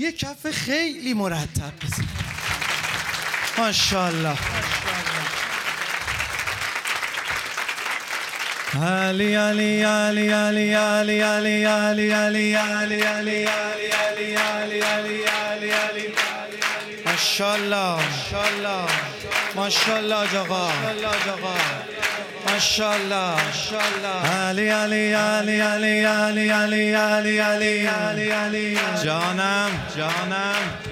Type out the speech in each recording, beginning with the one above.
یه کف خیلی مرتب بزن ماشاءالله علی علی علی علی علی علی علی علی علی علی علی علی علی علی علی علی ماشاءالله ماشاءالله ماشاءالله جاقا ماشاءالله علی علی علی علی علی علی علی علی علی علی. جانم جانم.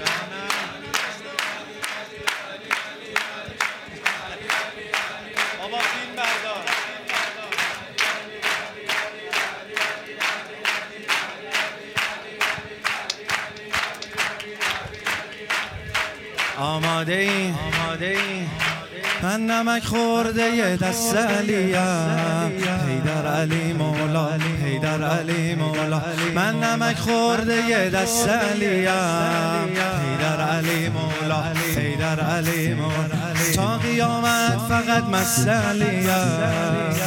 آماده ای آماده ای من نمک خورده دست علیم حیدر علی مولا حیدر علی مولا. من نمک خورده دست علیم حیدر علی مولا حیدر علی مولا. تا قیامت فقط علیم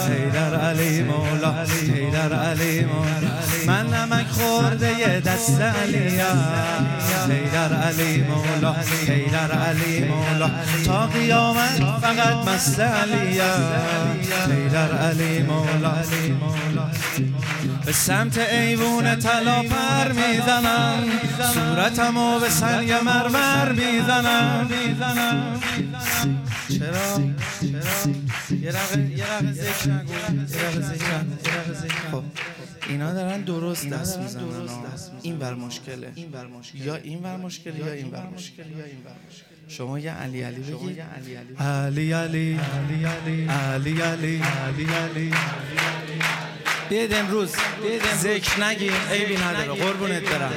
حیدر علی مولا حیدر علی مولا. من نمک خورده دست علیم حیدر علی مولا حیدر علی مولا. تا قیامت فقط مست علیم حیدر علی مولا به سمت ایوون طلا پر می‌زنم. صورتمو به سنگ مرمر می‌زنم. چرا؟ یه رقم یه رقم ذکر نگو. یه رقم ذکر اینا دارن درست دست می‌زنن این بر مشکله. یا این بر مشکل یا این بر مشکل شما یه علی علی بگی. علی علی. علی علی. علی علی. علی علی. بیاید امروز. ذکر نگیم عیبی نداره. قربونت برم.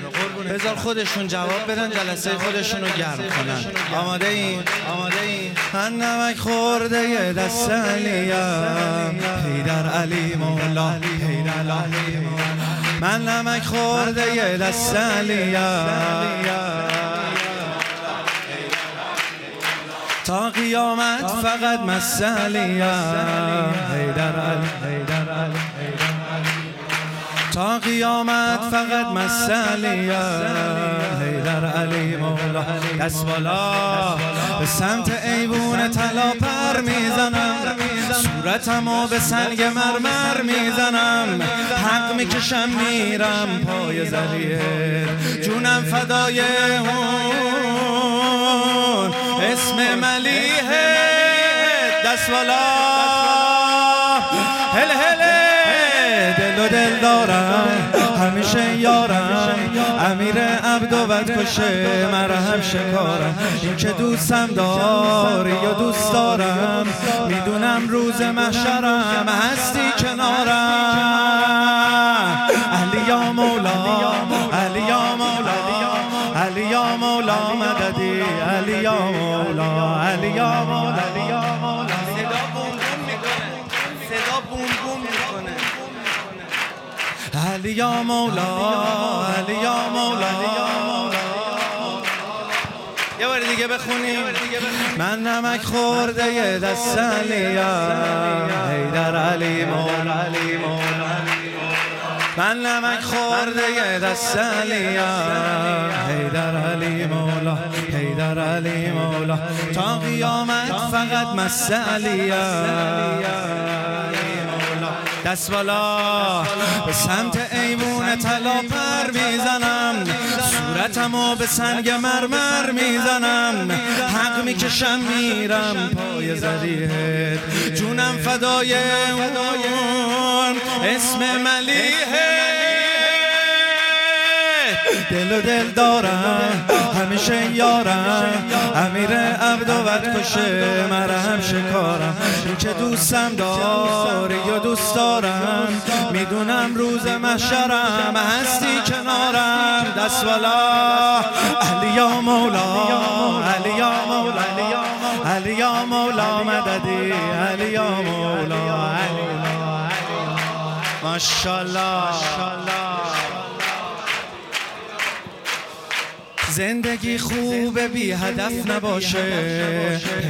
بذار خودشون جواب بدن جلسه خودشون رو گرم کنن. آماده این؟ آماده این؟ من نمک خورده دست علیم حیدر علی مولا حیدر علی من نمک خورده دست علیم تا قیامت فقط مسلیم حیدر علی تا قیامت فقط مسلیم حیدر علی مولا دست بالا. به سمت ایوون طلا پر می‌زنم. صورتمو به سنگ مرمر می‌زنم. حق می‌کشم میرم پای زلیه جونم فدای اون. اسم ملیه دست بالا. هل هله دل و دل دارم. همیشه یارم. امیر عبد و کشه مرهم شکارم. این که دوستم داری یا دوست دارم می‌دونم روز محشرم هستی کنارم. علی یا مولا علی یا مولا علی یا مولا مددی علی یا مولا. علی یا مولا صدا صدا بوم بوم می‌کنه. علی یا مولا علی یا مولا. یه بار دیگه بخونیم. من نمک خورده دست علیم حیدر علی مولا علی مولا. من نمک خورده دست علیم حیدر علی مولا حیدر علی مولا. تا قیامت فقط مست علیم دست بالا به سمت ایوون طلا پر می‌زنم. صورتمو به سنگ مرمر می‌زنم. حق می‌کشم میرم پای زریه جونم فدای اون اسم ملیه دل دل دارم همیشه یارم. امیر عبد و کشه مرهم شکارم. این که دوستم داری یا دوست دارم می‌دونم روز محشرم هستی کنارم. دست والا علی یا مولا علی یا مولا علی یا مولا مددی علی یا مولا. ماشاءالله. زندگی خوب بی هدف نباشه.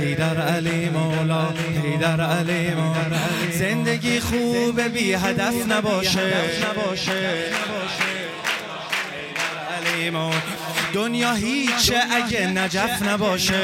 حیدر علی مولا حیدر علی مولا. زندگی خوب بی هدف نباشه. علی علی دنیا هیچه اگه نجف نباشه.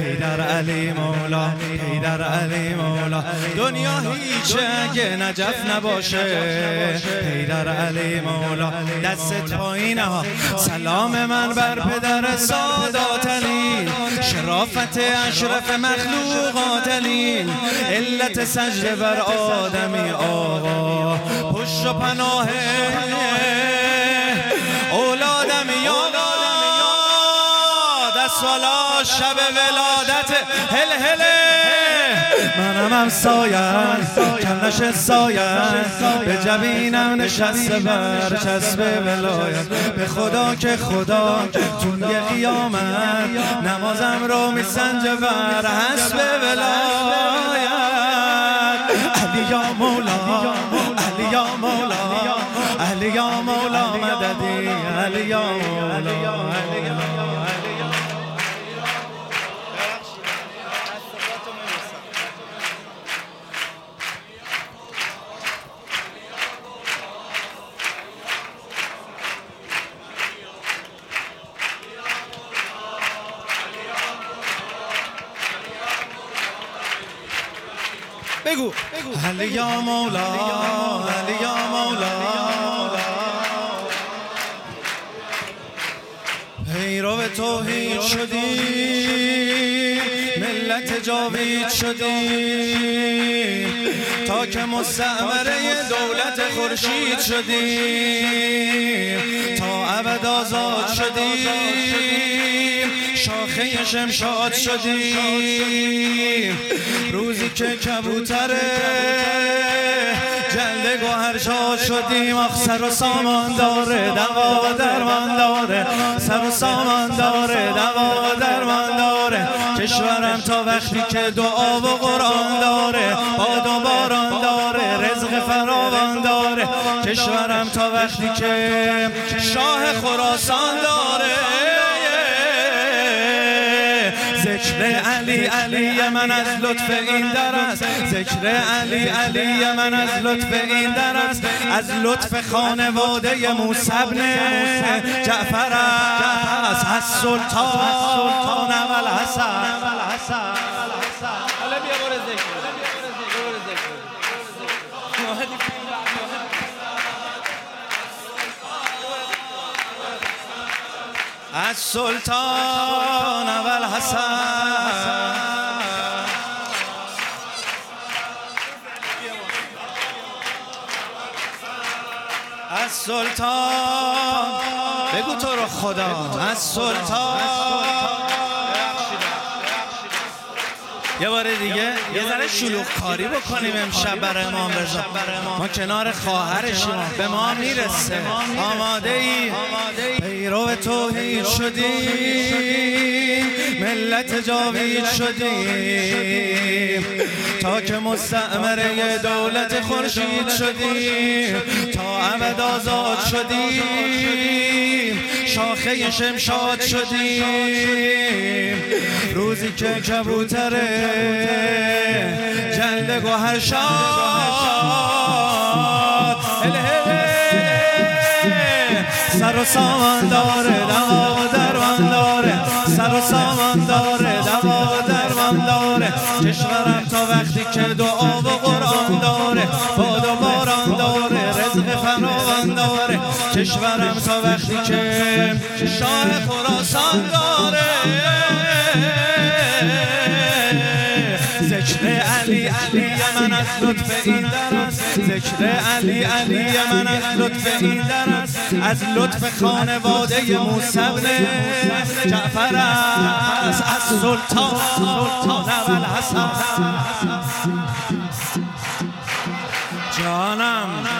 حیدر علی مولا حیدر علی مولا. دنیا هیچه اگه نجف نباشه. حیدر علی مولا دست پایین ها سلام من بر پدر سادات علی. شرافت اشرف مخلوقات علی. علت سجده بر آدمی آقا. پشت و پناه دست والا شب ولادت. هل هله منم هم سایم کمنش سایم به جبینم نشسته بر چسب ولایت. به خدا که خدا توی قیامت نمازم رو میسنجه بر حسب ولایت. علی یا مولا علی یا مولا علی یا مولا مددی علی یا مولا. بگو علی یا مولا علی یا مولا پیرو توحید شدی ملت جاوید شدی. تا که مستعمره دولت خورشید شدی. تا ابد آزاد شدی. شاخه شمشاد شدی روزی که کبوتر جلد گوهر شاد شدیم. آخ سر و سامان داره دوا درمان داره. سر و سامان داره دوا درمان داره. کشورم تا وقتی که دعا و قرآن داره. باد و باران داره رزق فراوان داره. کشورم تا وقتی که شاه خراسان داره. علی من از لطف این در است. ذکر علی علی من از لطف این در است. از لطف خانواده موسی ابن جعفر است. از سلطان اول حسن از سلطان اول حسن از سلطان. بگو تو رو خدا. از سلطان. یه بار دیگه یه ذره شلوغ کاری بکنیم امشب برای امام رضا. ما کنار خواهرشیم. به ما می‌رسه. آماده ای پیرو توحید شدی. ملت جاوید شدی. تا که مستعمره دولت خورشید شدی. ابد آزاد شدی. شاخه شمشاد شدی. روزی که کبوتر جلد گوهر شاد. سر و سامان داره دوا درمان داره. سر و سامان داره دوا درمان داره. کشورم تا وقتی که دعا و قرآن داره. کشورم تا وقتی که شاه خراسان داره. ذکر علی علی من از لطف این در ذکر علی علی من از لطف این در از لطف خانواده ابن جعفر است. از سلطان اول حسن جانم جانم.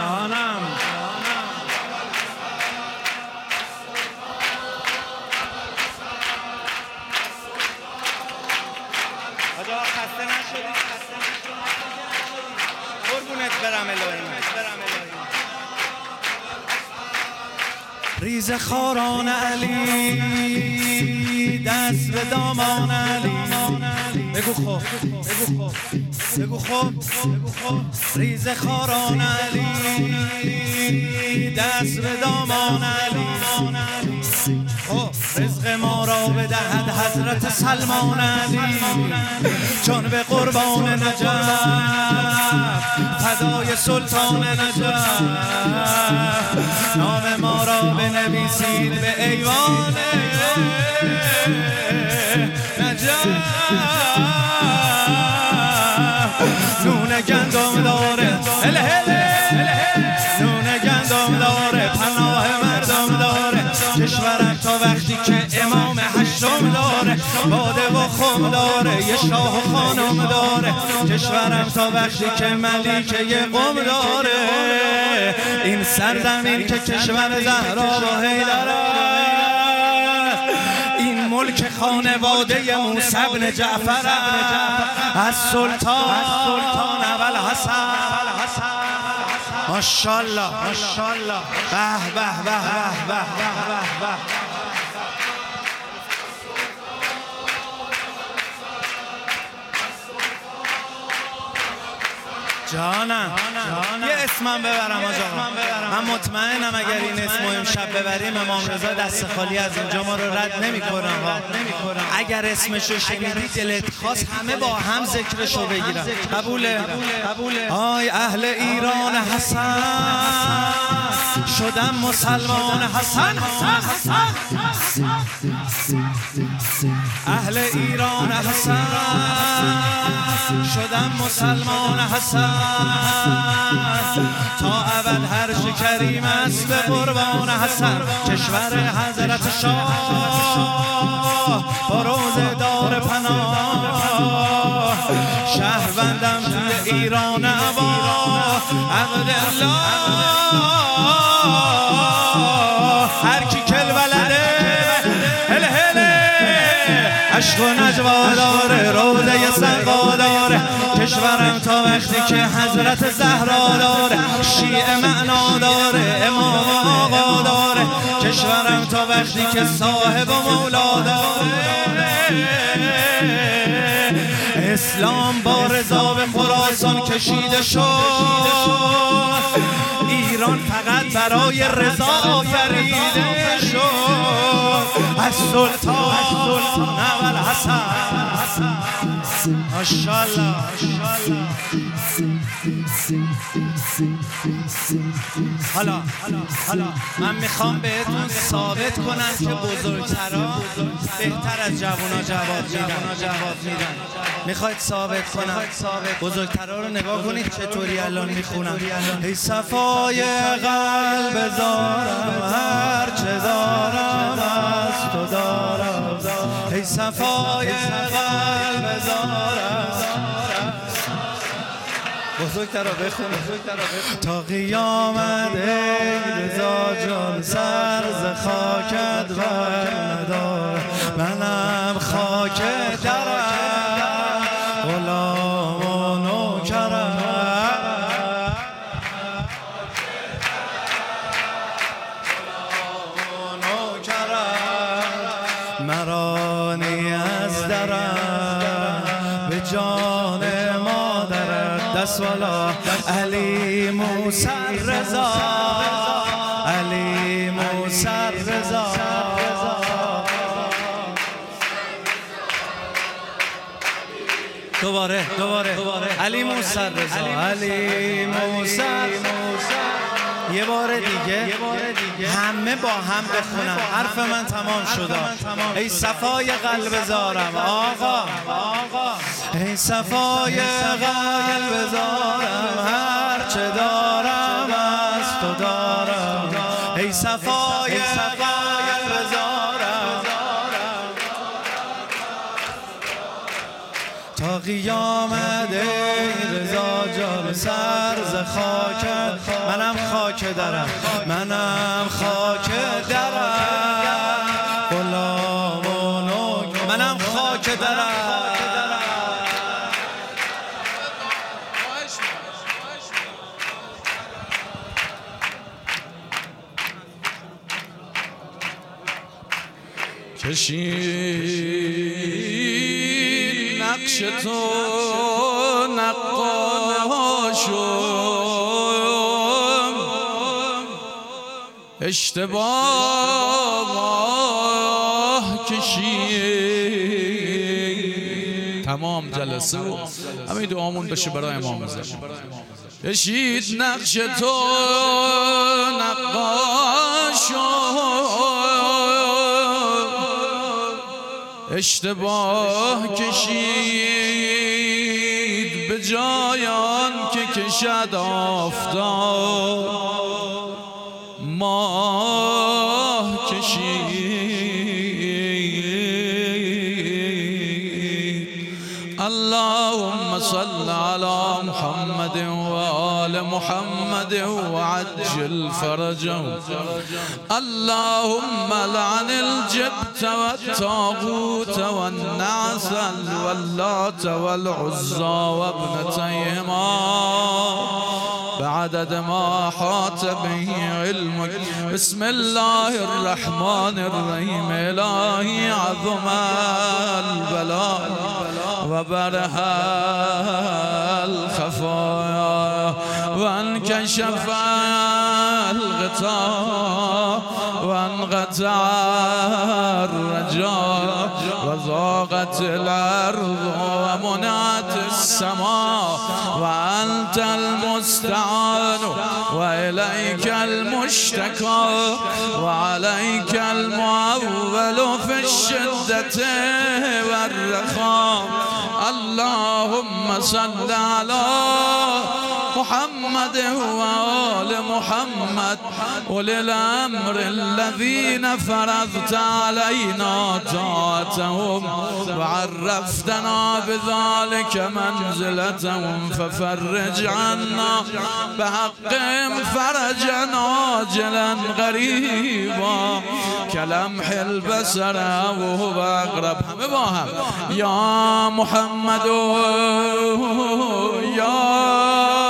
برم ریز خاران علی دست به دامان علی. بگو بگو خب بگو خب. بگو خب ریز خاران علی دست به دامان علی. رزق ما را بدهد حضرت سلمان علی. چون به قربان نجف فدای سلطان نجف. نام ما را بنویسید به ایوان. نجف نون گندم داره. هله هله باده و خم داره یه شاه و خانم داره کشورم تا وقتی که ملیکه یه قم داره. این سرزمین که کشور زهرا و داره ملک خانواده موسی بن جعفر از سلطان سلطان اول حسن. ماشاءالله ماشاءالله. به به به به به به. جانم. یه اسمم ببرم آجا من مطمئنم اگر این اسم مهم شب ببریم امام رضا دست خالی از اینجا ما رو رد نمی‌کنم اگر اسمشو شنیدی دلت خواست همه با هم ذکرشو بگیرم قبوله. آی اهل ایران حسن. شدم مسلمان حسن. اهل ایران حسن. شدم مسلمان حسن. تا اول هر کریم است به قربان حسن. کشور حضرت شاه. با روز دار پناه. شهروندم توی ایران عبا عبدالله عشق و نجوا داره روزه سقا داره. کشورم تا وقتی که حضرت زهرا داره شیعه معنا داره امام آقا داره. کشورم تا وقتی که صاحب و مولا داره. اسلام با رضا به خراسان کشیده شد. ایران فقط برای رضا آفریده شد. سلطان اول حسن ماشاءالله حالا حالا من می‌خوام بهتون ثابت کنم. که بزرگترا بهتر از جوونا جواب میدن جواب میدن می‌خواید ثابت کنم بزرگترا رو نگاه کنید چطوری الان می‌خونم؟ ای صفای قلب زارم. هر چه دارم. دارم. ای صفای قلب زارم بزرگترا بخون. تا قیامت ای رضا جان سر ز خاکت بر ندار منم خاک درم به جان دست والا علی موسی رضا علی موسی رضا دوباره دوباره. علی موسی رضا علی موسی یه بار دیگه همه با هم بخونم حرف من تمام شد ای صفای قلب زارم. آقا. ای صفای قلب زارم هر چه دارم از تو دارم. ای صفای قلب زارم تا قیامت ای رضا جان سر ز خاکت منم خاک درم. منم خاک کشید نقش تو نقاشم اشتباه کشید. تمام جلسه. همه دعامون بشه برای امام زمان کشید نقش تو نقاشم اشتباه کشید به جایان که کشد آفتاب. ماه محمد وعجل فرجه اللهم لعن الجبت والطاغوت والنعسل واللات والعزى وابنتيهما. بعدد ما حاط به علمك بسم الله الرحمن الرحيم. إلهي عظم البلاء وبره الخفايا وانكشف الغطاء وانقطع الرجاء وضاقت الأرض ومنعت السماء وأنت المستعان وإليك المشتكى وعليك المعول في الشدة والرخاء. اللهم صل على محمد وآل محمد أولي الأمر الذين فرضت علينا طاعتهم وعرفتنا بذلك منزلتهم ففرج عنا. بحقهم فرجا عاجلا غريبا. كلمح البصر وهو أقرب يا محمد يا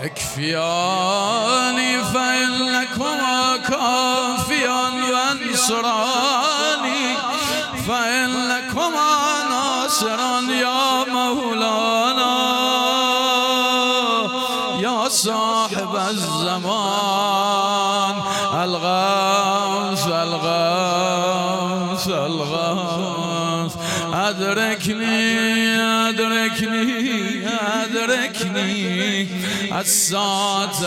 اكفياني فإنك وما كافيان وانصراني فإنك وما ناصران يا مولانا. يا صاحب الزمان. الغاث الغاث الغاث أدركني أدركني. أدركني الساعة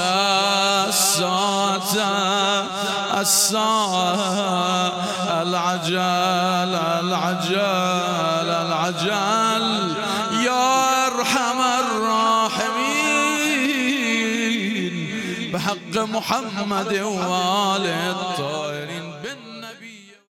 الساعة الساعة العجل العجل العجل. يا أرحم الراحمين. بحق محمد والد